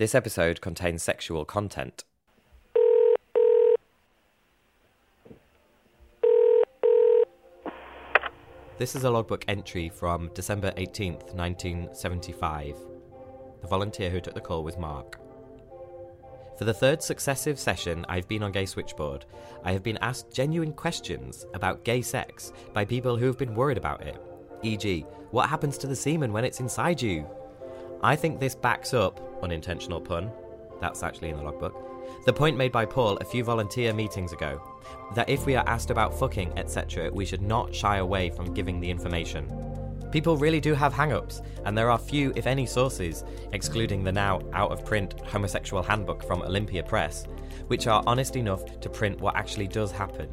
This episode contains sexual content. This is a logbook entry from December 18th, 1975. The volunteer who took the call was Mark. For the third successive session I've been on Gay Switchboard, I have been asked genuine questions about gay sex by people who have been worried about it. E.g., what happens to the semen when it's inside you? I think this backs up, unintentional pun, that's actually in the logbook, the point made by Paul a few volunteer meetings ago that if we are asked about fucking, etc., we should not shy away from giving the information. People really do have hang ups, and there are few, if any, sources, excluding the now out of print homosexual handbook from Olympia Press, which are honest enough to print what actually does happen.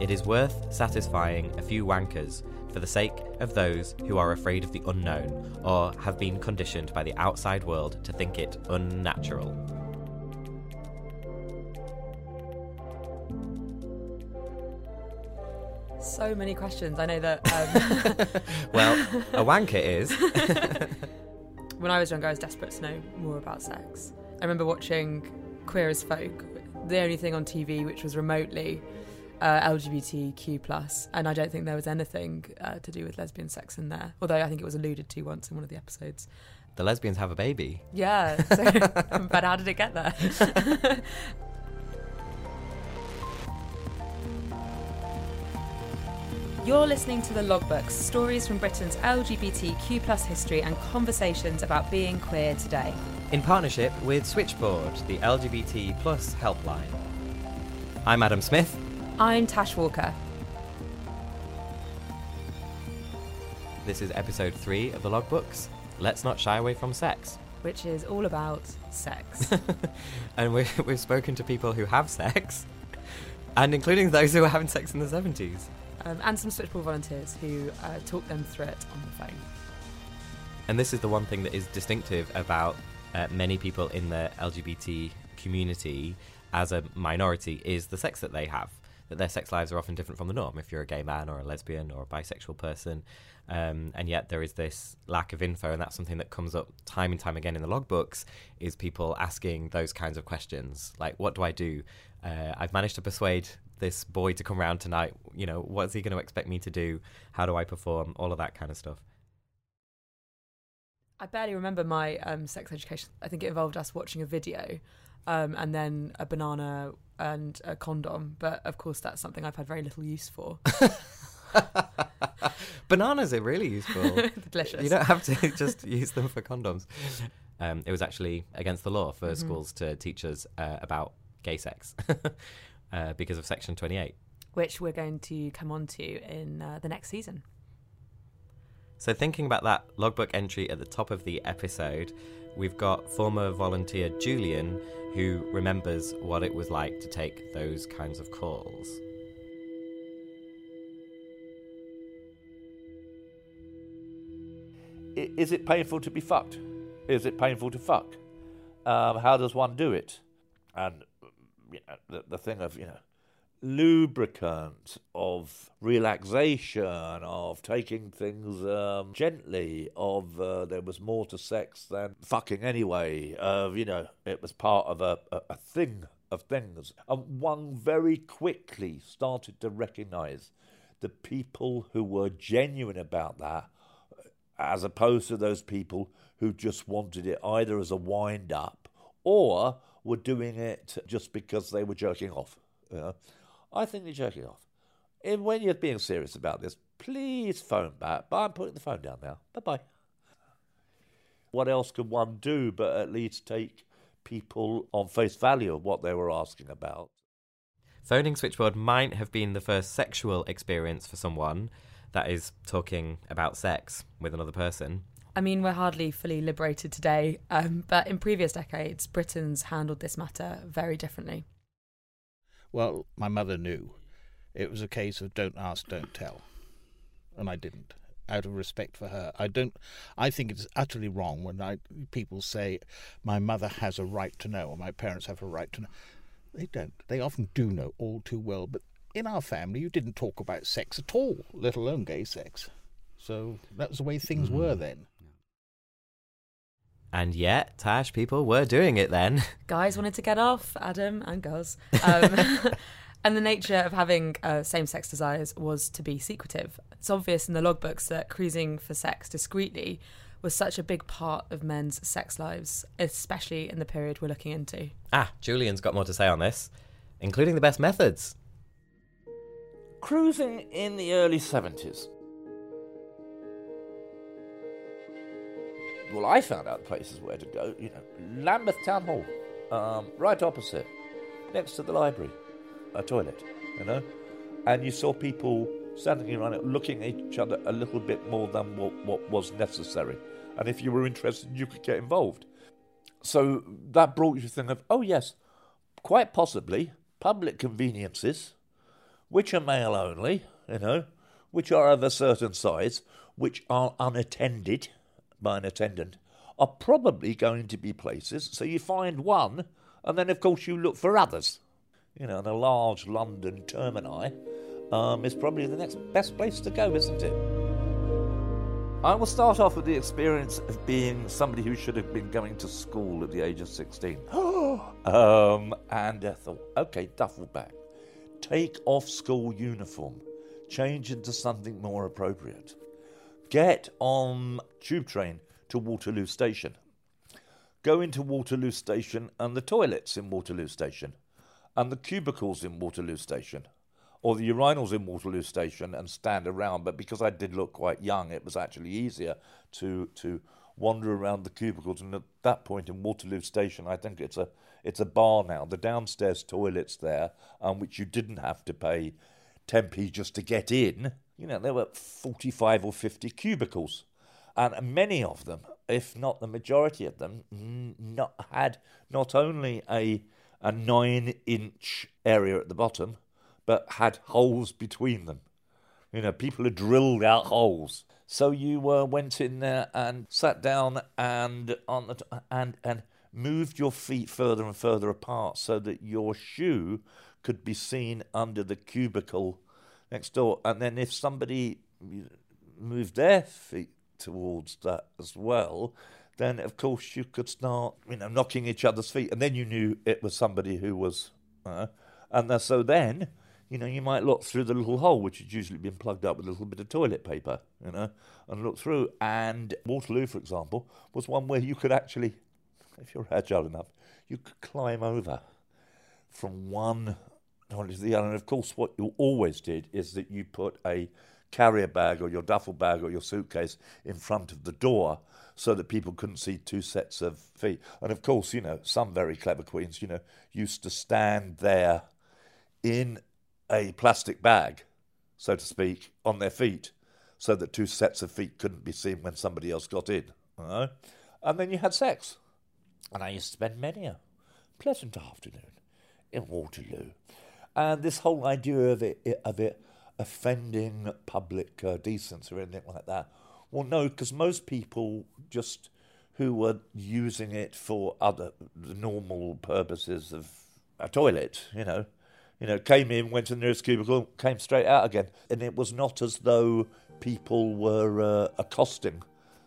It is worth satisfying a few wankers for the sake of those who are afraid of the unknown or have been conditioned by the outside world to think it unnatural. So many questions. I know that um, Well, a wanker is. when I was younger, I was desperate to know more about sex. I remember watching Queer as Folk, the only thing on TV which was remotely uh, LGBTQ plus, and I don't think there was anything uh, to do with lesbian sex in there. Although I think it was alluded to once in one of the episodes. the lesbians have a baby. Yeah, so, but how did it get there? You're listening to The Logbooks, stories from Britain's LGBTQ plus history and conversations about being queer today. In partnership with Switchboard, the LGBT plus helpline. I'm Adam Smith. I'm Tash Walker. This is episode three of the logbooks. Let's not shy away from sex. which is all about sex. and we, we've spoken to people who have sex, and including those who were having sex in the 70s. um, and some switchboard volunteers who uh, talk them through it on the phone. And this is the one thing that is distinctive about uh, many people in the LGBT community as a minority is the sex that they have. That their sex lives are often different from the norm. If you're a gay man or a lesbian or a bisexual person, um, and yet there is this lack of info, and that's something that comes up time and time again in the logbooks. Is people asking those kinds of questions, like, "What do I do? Uh, I've managed to persuade this boy to come round tonight. You know, what's he going to expect me to do? How do I perform? All of that kind of stuff." I barely remember my um, sex education. I think it involved us watching a video um, and then a banana and a condom. But of course, that's something I've had very little use for. Bananas are really useful. Delicious. You don't have to just use them for condoms. Um, it was actually against the law for Mhm. schools to teach us uh, about gay sex uh, because of Section 28. Which we're going to come on to in uh, the next season. So, thinking about that logbook entry at the top of the episode, we've got former volunteer Julian who remembers what it was like to take those kinds of calls. Is it painful to be fucked? Is it painful to fuck? Um, how does one do it? And you know, the, the thing of you know, lubricant, of relaxation, of taking things um, gently, of uh, there was more to sex than fucking anyway. Of you know, it was part of a, a, a thing of things. And one very quickly started to recognise the people who were genuine about that as opposed to those people who just wanted it either as a wind up or were doing it just because they were jerking off. You know? I think they're jerking off. And when you're being serious about this, please phone back. But I'm putting the phone down now. Bye bye. What else could one do but at least take people on face value of what they were asking about? Phoning switchboard might have been the first sexual experience for someone that is talking about sex with another person. I mean, we're hardly fully liberated today, um, but in previous decades, Britons handled this matter very differently. Well, my mother knew. It was a case of don't ask, don't tell. And I didn't, out of respect for her. I don't. I think it's utterly wrong when I, people say my mother has a right to know or my parents have a right to know. They don't. They often do know all too well. But in our family, you didn't talk about sex at all, let alone gay sex. So that was the way things were then. And yet, Tash, people were doing it then. Guys wanted to get off, Adam and girls. Um, and the nature of having uh, same sex desires was to be secretive. It's obvious in the logbooks that cruising for sex discreetly was such a big part of men's sex lives, especially in the period we're looking into. Ah, Julian's got more to say on this, including the best methods. Cruising in the early 70s. Well, I found out places where to go. You know, Lambeth Town Hall, um, right opposite, next to the library, a toilet, you know? And you saw people standing around it looking at each other a little bit more than what, what was necessary. And if you were interested, you could get involved. So that brought you to think of, oh, yes, quite possibly public conveniences, which are male only, you know, which are of a certain size, which are unattended by an attendant, are probably going to be places. So you find one, and then, of course, you look for others. You know, a large London termini um, is probably the next best place to go, isn't it? I will start off with the experience of being somebody who should have been going to school at the age of 16. um, and I thought, okay, duffel bag. Take off school uniform. Change into something more appropriate. Get on tube train to Waterloo Station. Go into Waterloo Station and the toilets in Waterloo Station and the cubicles in Waterloo Station or the urinals in Waterloo Station and stand around. But because I did look quite young, it was actually easier to to wander around the cubicles. And at that point in Waterloo Station, I think it's a it's a bar now. The downstairs toilets there, um, which you didn't have to pay 10p just to get in. You know, there were 45 or 50 cubicles. And many of them, if not the majority of them, not, had not only a, a nine inch area at the bottom, but had holes between them. You know, people had drilled out holes. So you uh, went in there and sat down and on the t- and and moved your feet further and further apart so that your shoe could be seen under the cubicle next door. And then if somebody moved their feet towards that as well, then of course you could start, you know, knocking each other's feet, and then you knew it was somebody who was, uh, and so then you know, you might look through the little hole, which had usually been plugged up with a little bit of toilet paper, you know, and look through. And Waterloo, for example, was one where you could actually, if you're agile enough, you could climb over from one toilet to the other. And of course, what you always did is that you put a carrier bag or your duffel bag or your suitcase in front of the door so that people couldn't see two sets of feet. And of course, you know, some very clever queens, you know, used to stand there in a plastic bag, so to speak, on their feet so that two sets of feet couldn't be seen when somebody else got in. Uh, and then you had sex. And I used to spend many a pleasant afternoon in Waterloo. And this whole idea of it, of it offending public uh, decency or anything like that, well, no, because most people just who were using it for other normal purposes of a toilet, you know, you know, came in, went to the nearest cubicle, came straight out again. And it was not as though people were uh, accosting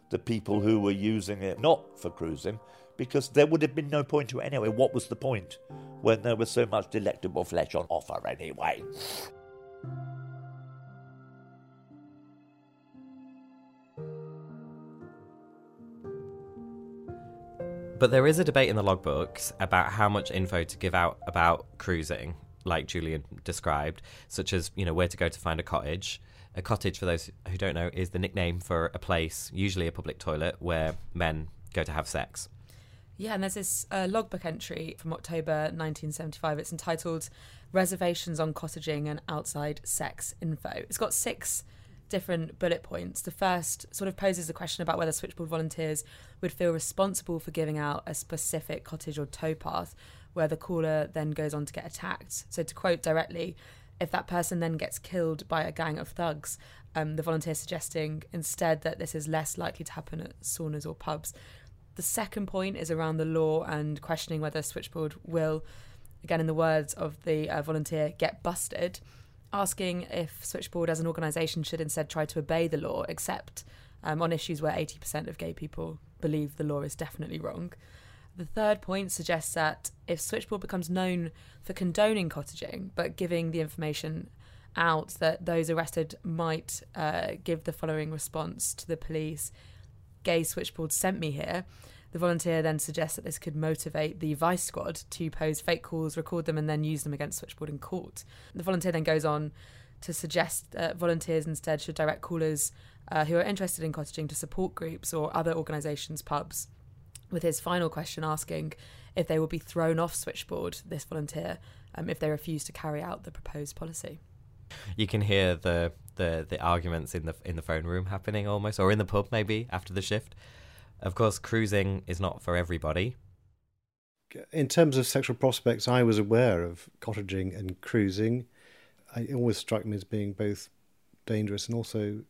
the people who were using it not for cruising, because there would have been no point to it anyway. What was the point when there was so much delectable flesh on offer anyway? But there is a debate in the logbooks about how much info to give out about cruising like Julian described, such as you know where to go to find a cottage. A cottage, for those who don't know, is the nickname for a place, usually a public toilet, where men go to have sex. Yeah, and there's this uh, logbook entry from October 1975. It's entitled "Reservations on Cottaging and Outside Sex Info." It's got six different bullet points. The first sort of poses a question about whether switchboard volunteers would feel responsible for giving out a specific cottage or towpath where the caller then goes on to get attacked. So, to quote directly, if that person then gets killed by a gang of thugs, um, the volunteer suggesting instead that this is less likely to happen at saunas or pubs. The second point is around the law and questioning whether Switchboard will, again, in the words of the uh, volunteer, get busted, asking if Switchboard as an organisation should instead try to obey the law, except um, on issues where 80% of gay people believe the law is definitely wrong. The third point suggests that if Switchboard becomes known for condoning cottaging, but giving the information out that those arrested might uh, give the following response to the police Gay Switchboard sent me here. The volunteer then suggests that this could motivate the Vice Squad to pose fake calls, record them, and then use them against Switchboard in court. The volunteer then goes on to suggest that volunteers instead should direct callers uh, who are interested in cottaging to support groups or other organisations, pubs. With his final question asking if they will be thrown off Switchboard, this volunteer, um, if they refuse to carry out the proposed policy. You can hear the, the the arguments in the in the phone room happening almost, or in the pub maybe after the shift. Of course, cruising is not for everybody. In terms of sexual prospects, I was aware of cottaging and cruising. It always struck me as being both dangerous and also,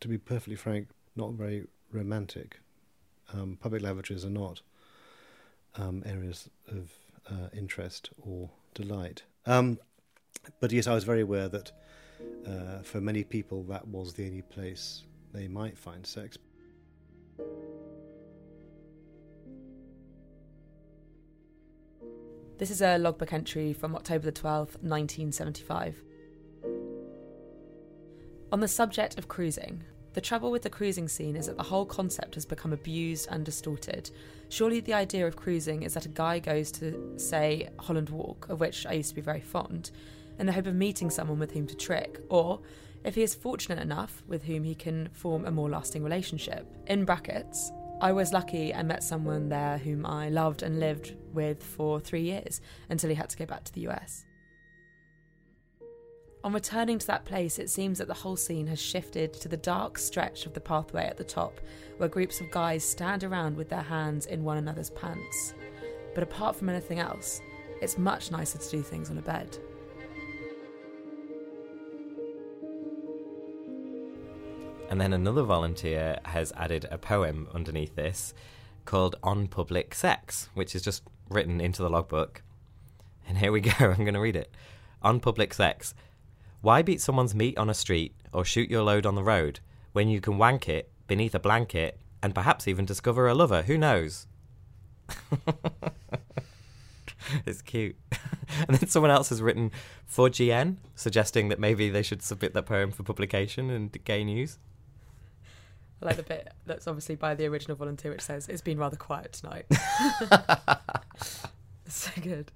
to be perfectly frank, not very romantic. Um, public lavatories are not um, areas of uh, interest or delight. Um, but yes, I was very aware that uh, for many people that was the only place they might find sex. This is a logbook entry from October the 12th, 1975. On the subject of cruising, the trouble with the cruising scene is that the whole concept has become abused and distorted. Surely the idea of cruising is that a guy goes to, say, Holland Walk, of which I used to be very fond, in the hope of meeting someone with whom to trick, or if he is fortunate enough with whom he can form a more lasting relationship. In brackets, I was lucky and met someone there whom I loved and lived with for three years until he had to go back to the US. On returning to that place, it seems that the whole scene has shifted to the dark stretch of the pathway at the top, where groups of guys stand around with their hands in one another's pants. But apart from anything else, it's much nicer to do things on a bed. And then another volunteer has added a poem underneath this called On Public Sex, which is just written into the logbook. And here we go, I'm going to read it. On public sex. Why beat someone's meat on a street or shoot your load on the road when you can wank it beneath a blanket and perhaps even discover a lover? Who knows? it's cute. and then someone else has written for GN, suggesting that maybe they should submit that poem for publication in Gay News. Like the bit that's obviously by the original volunteer, which says, It's been rather quiet tonight. so good.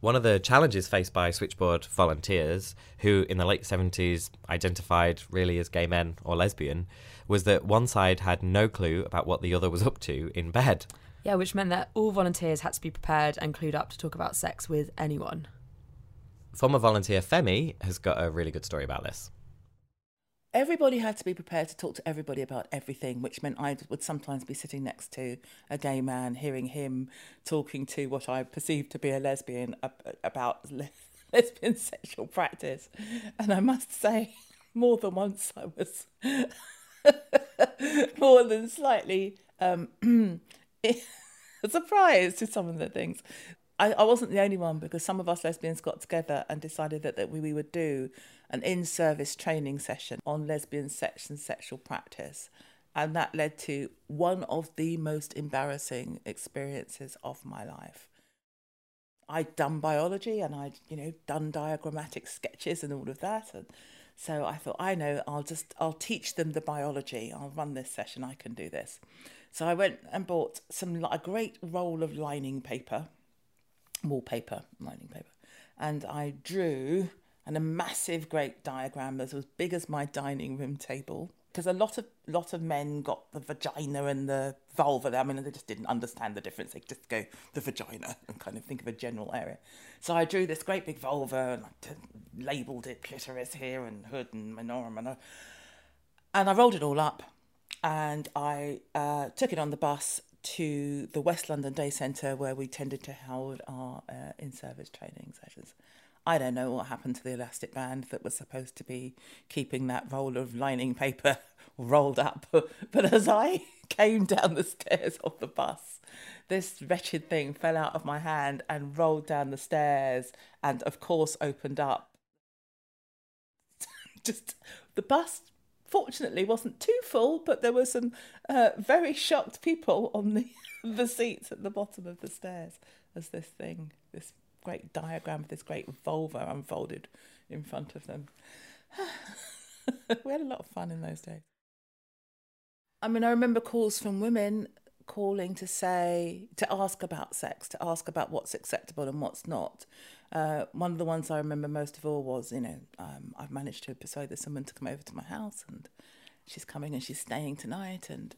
One of the challenges faced by switchboard volunteers, who in the late 70s identified really as gay men or lesbian, was that one side had no clue about what the other was up to in bed. Yeah, which meant that all volunteers had to be prepared and clued up to talk about sex with anyone. Former volunteer Femi has got a really good story about this everybody had to be prepared to talk to everybody about everything, which meant I would sometimes be sitting next to a gay man, hearing him talking to what I perceived to be a lesbian about lesbian sexual practice. And I must say, more than once I was more than slightly um, surprised to some of the things. I, I wasn't the only one because some of us lesbians got together and decided that, that we, we would do an in service training session on lesbian sex and sexual practice. And that led to one of the most embarrassing experiences of my life. I'd done biology and I'd, you know, done diagrammatic sketches and all of that. And so I thought, I know, I'll just, I'll teach them the biology. I'll run this session. I can do this. So I went and bought some, a great roll of lining paper, wallpaper, lining paper. And I drew and a massive, great diagram that was as big as my dining room table because a lot of lot of men got the vagina and the vulva. I mean, they just didn't understand the difference. They just go the vagina and kind of think of a general area. So I drew this great big vulva and I labelled it clitoris here and hood and menorah, menorah. and I rolled it all up and I uh, took it on the bus to the West London Day Centre where we tended to hold our uh, in-service training sessions. I don't know what happened to the elastic band that was supposed to be keeping that roll of lining paper rolled up. But as I came down the stairs of the bus, this wretched thing fell out of my hand and rolled down the stairs and, of course, opened up. Just the bus, fortunately, wasn't too full, but there were some uh, very shocked people on the, the seats at the bottom of the stairs as this thing, this great diagram of this great vulva unfolded in front of them. we had a lot of fun in those days. I mean, I remember calls from women calling to say, to ask about sex, to ask about what's acceptable and what's not. Uh, one of the ones I remember most of all was, you know, um, I've managed to persuade this woman to come over to my house and she's coming and she's staying tonight and,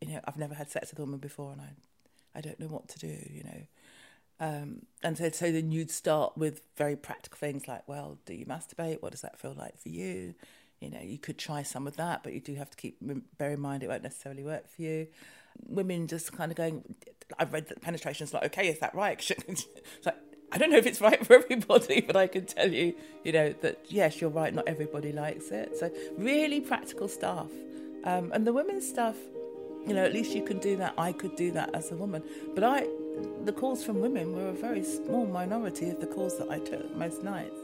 you know, I've never had sex with a woman before and I, I don't know what to do, you know. Um, and so, so then you'd start with very practical things like, well, do you masturbate? What does that feel like for you? You know, you could try some of that, but you do have to keep bear in mind it won't necessarily work for you. Women just kind of going, I've read that penetration is not okay. Is that right? it's like, I don't know if it's right for everybody, but I can tell you, you know, that yes, you're right. Not everybody likes it. So really practical stuff, um, and the women's stuff. You know, at least you can do that. I could do that as a woman, but I the calls from women were a very small minority of the calls that I took most nights.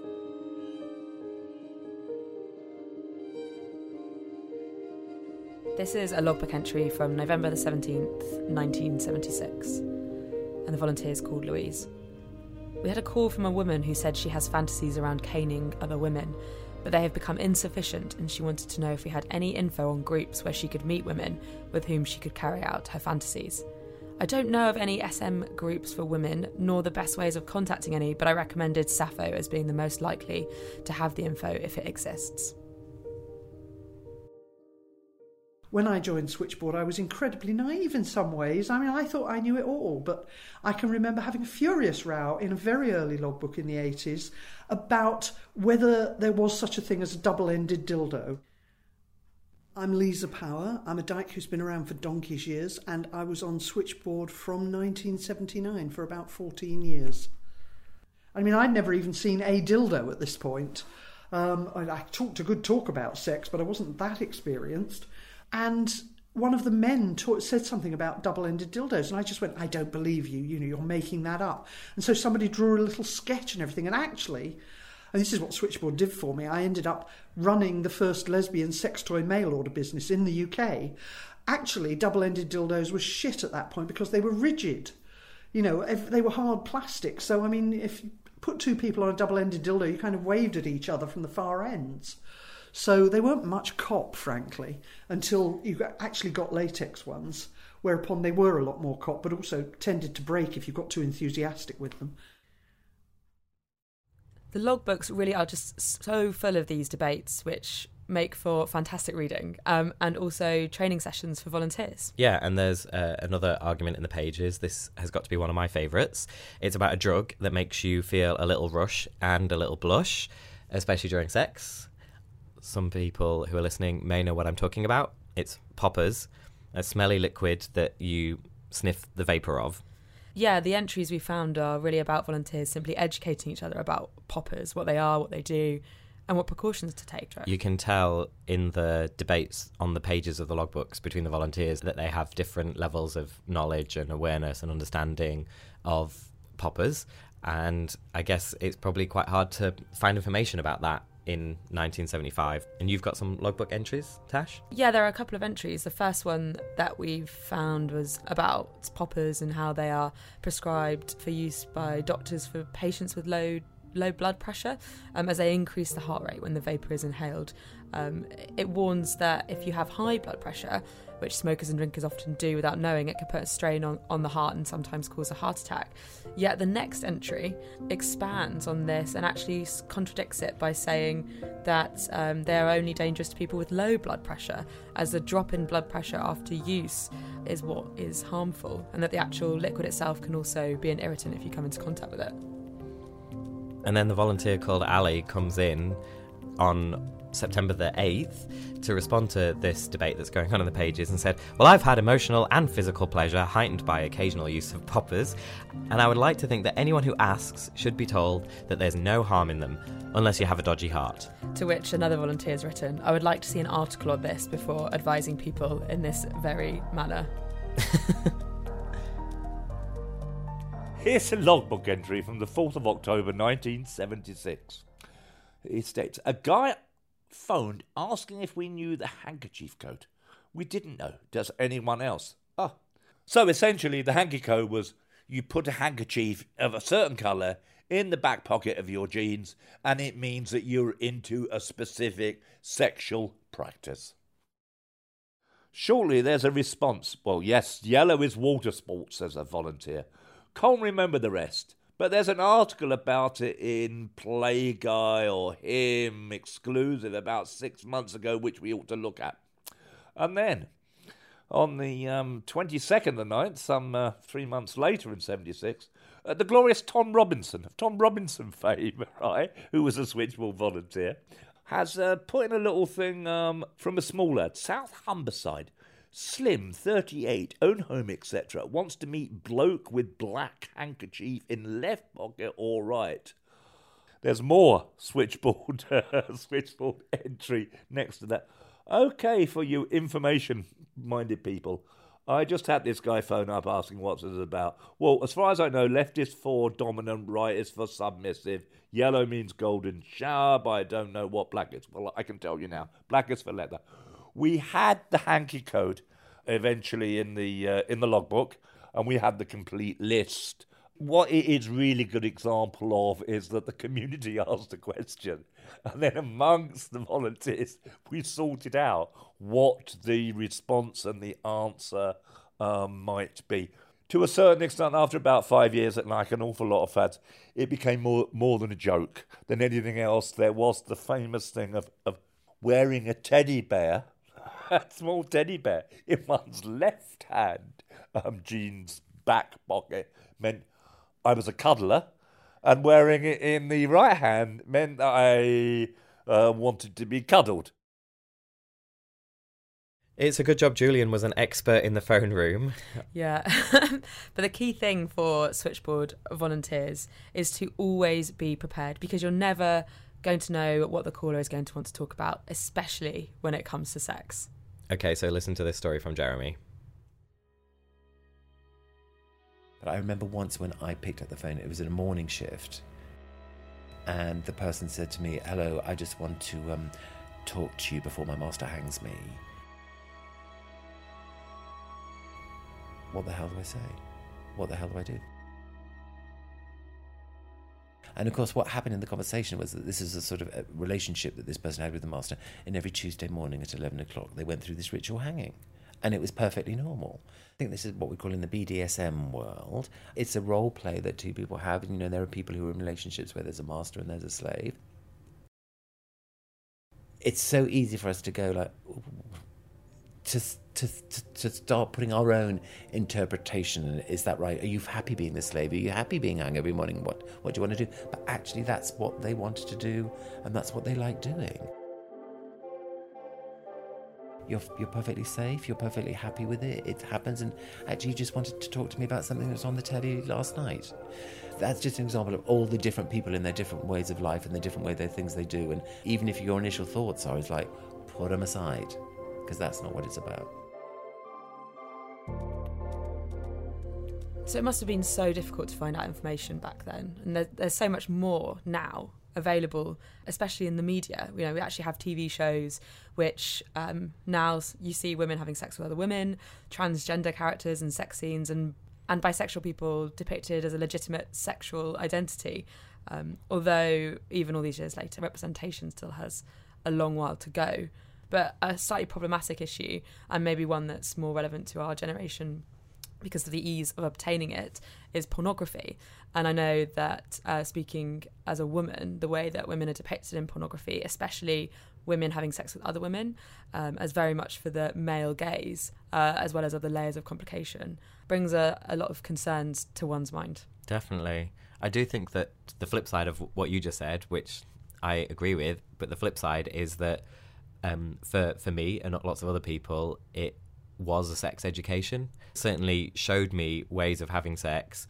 This is a logbook entry from November the 17th, 1976, and the volunteer is called Louise. We had a call from a woman who said she has fantasies around caning other women, but they have become insufficient, and she wanted to know if we had any info on groups where she could meet women with whom she could carry out her fantasies. I don't know of any SM groups for women, nor the best ways of contacting any, but I recommended Sappho as being the most likely to have the info if it exists. When I joined Switchboard, I was incredibly naive in some ways. I mean, I thought I knew it all, but I can remember having a furious row in a very early logbook in the 80s about whether there was such a thing as a double ended dildo. I'm Lisa Power. I'm a dyke who's been around for donkey's years, and I was on Switchboard from 1979 for about 14 years. I mean, I'd never even seen a dildo at this point. Um, I, I talked a good talk about sex, but I wasn't that experienced. And one of the men said something about double-ended dildos, and I just went, "I don't believe you. You know, you're making that up." And so somebody drew a little sketch and everything, and actually, and this is what Switchboard did for me. I ended up running the first lesbian sex toy mail order business in the UK. Actually, double ended dildos were shit at that point because they were rigid. You know, they were hard plastic. So, I mean, if you put two people on a double ended dildo, you kind of waved at each other from the far ends. So they weren't much cop, frankly, until you actually got latex ones, whereupon they were a lot more cop, but also tended to break if you got too enthusiastic with them. The logbooks really are just so full of these debates, which make for fantastic reading um, and also training sessions for volunteers. Yeah, and there's uh, another argument in the pages. This has got to be one of my favourites. It's about a drug that makes you feel a little rush and a little blush, especially during sex. Some people who are listening may know what I'm talking about. It's poppers, a smelly liquid that you sniff the vapour of yeah, the entries we found are really about volunteers simply educating each other about poppers, what they are, what they do, and what precautions to take. You can tell in the debates on the pages of the logbooks between the volunteers that they have different levels of knowledge and awareness and understanding of poppers. And I guess it's probably quite hard to find information about that in 1975. And you've got some logbook entries, Tash? Yeah, there are a couple of entries. The first one that we found was about poppers and how they are prescribed for use by doctors for patients with low low blood pressure um, as they increase the heart rate when the vapor is inhaled. Um, it warns that if you have high blood pressure, which smokers and drinkers often do without knowing, it can put a strain on, on the heart and sometimes cause a heart attack. Yet the next entry expands on this and actually contradicts it by saying that um, they are only dangerous to people with low blood pressure, as a drop in blood pressure after use is what is harmful, and that the actual liquid itself can also be an irritant if you come into contact with it. And then the volunteer called Ali comes in on September the 8th to respond to this debate that's going on in the pages and said, Well, I've had emotional and physical pleasure heightened by occasional use of poppers, and I would like to think that anyone who asks should be told that there's no harm in them, unless you have a dodgy heart. To which another volunteer has written, I would like to see an article on this before advising people in this very manner. Here's a logbook entry from the 4th of October 1976. It states A guy phoned asking if we knew the handkerchief code. We didn't know. Does anyone else? Ah. So essentially, the hanky code was you put a handkerchief of a certain colour in the back pocket of your jeans, and it means that you're into a specific sexual practice. Shortly, there's a response. Well, yes, yellow is water sports, says a volunteer. Can't remember the rest. But there's an article about it in Playguy or Him exclusive about six months ago, which we ought to look at. And then on the um, 22nd of the 9th, some uh, three months later in 76, uh, the glorious Tom Robinson, of Tom Robinson fame, right, who was a switchboard volunteer, has uh, put in a little thing um, from a small lad, South Humberside, Slim, 38, own home, etc., wants to meet bloke with black handkerchief in left pocket or right. There's more switchboard switchboard entry next to that. Okay, for you information minded people, I just had this guy phone up asking what's this about. Well, as far as I know, left is for dominant, right is for submissive, yellow means golden shower, but I don't know what black is. Well, I can tell you now. Black is for leather. We had the hanky code eventually in the uh, in the logbook, and we had the complete list. What it is really good example of is that the community asked a question, and then amongst the volunteers, we sorted out what the response and the answer um, might be. To a certain extent, after about five years, and like an awful lot of fads, it became more more than a joke than anything else. There was the famous thing of, of wearing a teddy bear a small teddy bear in one's left hand um, jeans back pocket meant I was a cuddler, and wearing it in the right hand meant that I uh, wanted to be cuddled. It's a good job Julian was an expert in the phone room. Yeah. but the key thing for switchboard volunteers is to always be prepared because you're never going to know what the caller is going to want to talk about, especially when it comes to sex. Okay, so listen to this story from Jeremy. But I remember once when I picked up the phone, it was in a morning shift, and the person said to me, Hello, I just want to um, talk to you before my master hangs me. What the hell do I say? What the hell do I do? And of course, what happened in the conversation was that this is a sort of a relationship that this person had with the master. And every Tuesday morning at 11 o'clock, they went through this ritual hanging. And it was perfectly normal. I think this is what we call in the BDSM world. It's a role play that two people have. And, you know, there are people who are in relationships where there's a master and there's a slave. It's so easy for us to go like, to, to, to, start putting our own interpretation. Is that right? Are you happy being the slave? Are you happy being hung every morning? What, what do you want to do? But actually, that's what they wanted to do, and that's what they like doing. You're, you're perfectly safe, you're perfectly happy with it, it happens, and actually, you just wanted to talk to me about something that was on the telly last night. That's just an example of all the different people in their different ways of life and the different way the things they do. And even if your initial thoughts are, it's like, put them aside because that's not what it's about. So it must have been so difficult to find out information back then, and there, there's so much more now available, especially in the media. You know, we actually have TV shows which um, now you see women having sex with other women, transgender characters and sex scenes, and and bisexual people depicted as a legitimate sexual identity. Um, although, even all these years later, representation still has a long while to go. But a slightly problematic issue, and maybe one that's more relevant to our generation because of the ease of obtaining it, is pornography. And I know that uh, speaking as a woman, the way that women are depicted in pornography, especially women having sex with other women, um, as very much for the male gaze, uh, as well as other layers of complication, brings a, a lot of concerns to one's mind. Definitely. I do think that the flip side of what you just said, which I agree with, but the flip side is that um, for for me and not lots of other people, it was a sex education. Certainly showed me ways of having sex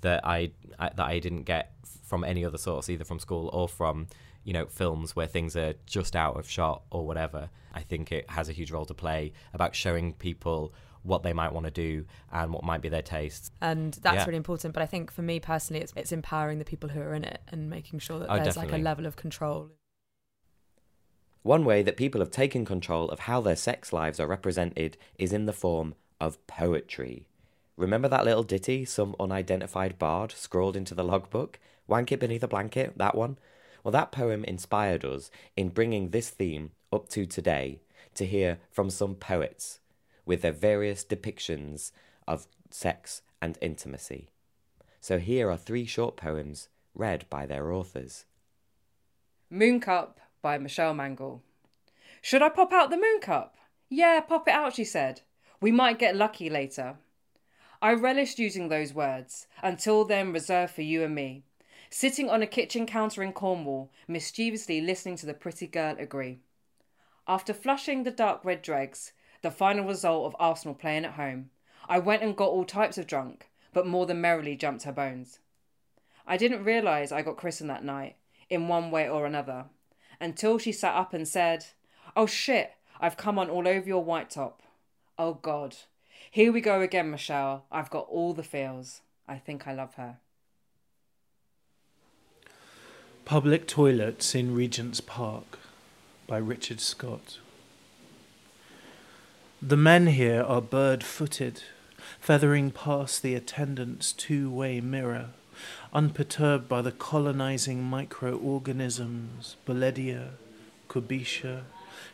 that I, I that I didn't get from any other source, either from school or from you know films where things are just out of shot or whatever. I think it has a huge role to play about showing people what they might want to do and what might be their tastes. And that's Yeah. really important. But I think for me personally, it's it's empowering the people who are in it and making sure that Oh, there's like a level of control. One way that people have taken control of how their sex lives are represented is in the form of poetry. Remember that little ditty some unidentified bard scrawled into the logbook? Wank it beneath a blanket, that one? Well, that poem inspired us in bringing this theme up to today to hear from some poets with their various depictions of sex and intimacy. So here are three short poems read by their authors. Moon Cup by Michelle Mangal. Should I pop out the moon cup? Yeah, pop it out, she said. We might get lucky later. I relished using those words, until then reserved for you and me. Sitting on a kitchen counter in Cornwall, mischievously listening to the pretty girl agree. After flushing the dark red dregs, the final result of Arsenal playing at home, I went and got all types of drunk, but more than merrily jumped her bones. I didn't realise I got christened that night, in one way or another, until she sat up and said, Oh shit, I've come on all over your white top. Oh God. Here we go again, Michelle. I've got all the feels. I think I love her. Public Toilets in Regent's Park by Richard Scott. The men here are bird footed, feathering past the attendant's two way mirror, unperturbed by the colonizing microorganisms, Bolledia, Cubitia,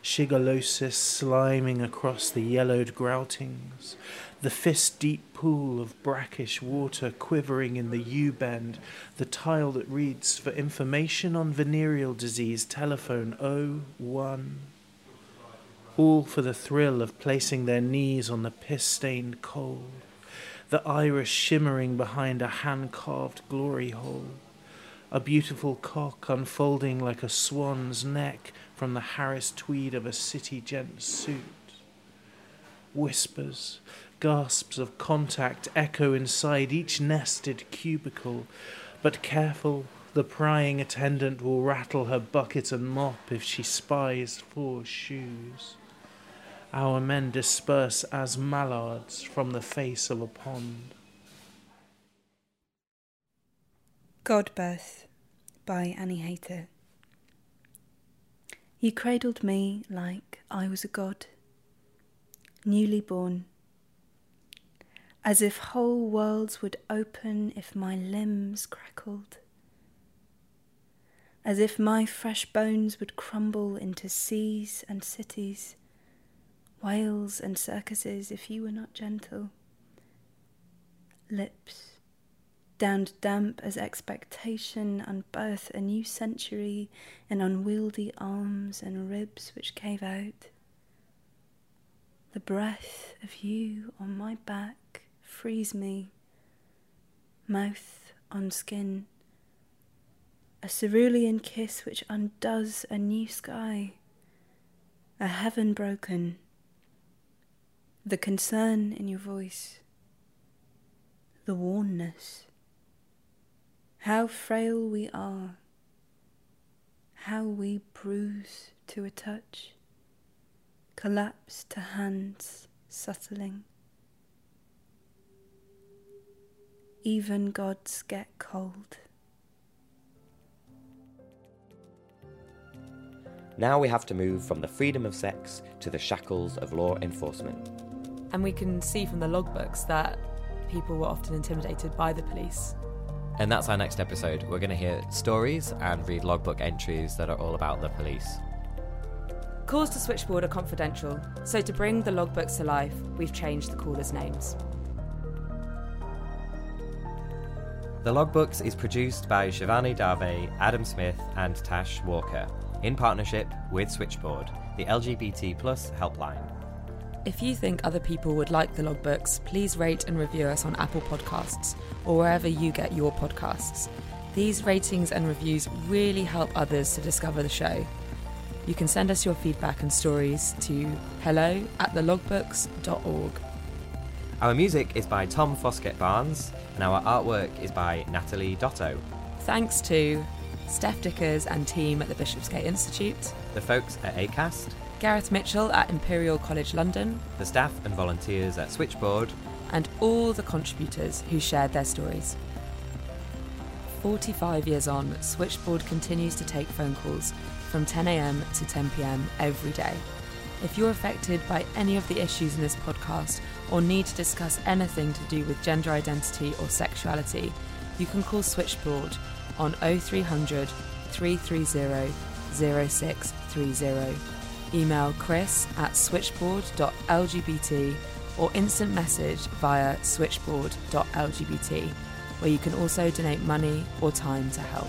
Shigellosis sliming across the yellowed groutings, the fist deep pool of brackish water quivering in the U bend, the tile that reads for information on venereal disease, telephone 01. All for the thrill of placing their knees on the piss stained coal, the iris shimmering behind a hand carved glory hole, a beautiful cock unfolding like a swan's neck from the Harris tweed of a city gent's suit. Whispers, gasps of contact echo inside each nested cubicle, but careful, the prying attendant will rattle her bucket and mop if she spies four shoes. Our men disperse as mallards from the face of a pond. Godbirth by Annie Hayter. You cradled me like I was a god, newly born, as if whole worlds would open if my limbs crackled, as if my fresh bones would crumble into seas and cities, whales and circuses if you were not gentle. Lips downed damp as expectation unbirth a new century in unwieldy arms and ribs which cave out. The breath of you on my back frees me, mouth on skin, a cerulean kiss which undoes a new sky, a heaven broken, the concern in your voice, the wornness. How frail we are, how we bruise to a touch, collapse to hands subtling. Even gods get cold. Now we have to move from the freedom of sex to the shackles of law enforcement. And we can see from the logbooks that people were often intimidated by the police. And that's our next episode. We're going to hear stories and read logbook entries that are all about the police. Calls to Switchboard are confidential, so to bring the logbooks to life, we've changed the callers' names. The Logbooks is produced by Shivani Dave, Adam Smith, and Tash Walker, in partnership with Switchboard, the LGBT plus helpline. If you think other people would like the logbooks, please rate and review us on Apple Podcasts or wherever you get your podcasts. These ratings and reviews really help others to discover the show. You can send us your feedback and stories to hello at thelogbooks.org. Our music is by Tom Foskett Barnes, and our artwork is by Natalie Doto. Thanks to Stef Dickers and team at the Bishopsgate Institute, The folks at ACAST, Gareth Mitchell at Imperial College London, the staff and volunteers at Switchboard, and all the contributors who shared their stories. 45 years on, Switchboard continues to take phone calls from 10am to 10pm every day. If you're affected by any of the issues in this podcast or need to discuss anything to do with gender identity or sexuality, you can call Switchboard on 0300 330 0630. Email chris at switchboard.lgbt or instant message via switchboard.lgbt, where you can also donate money or time to help.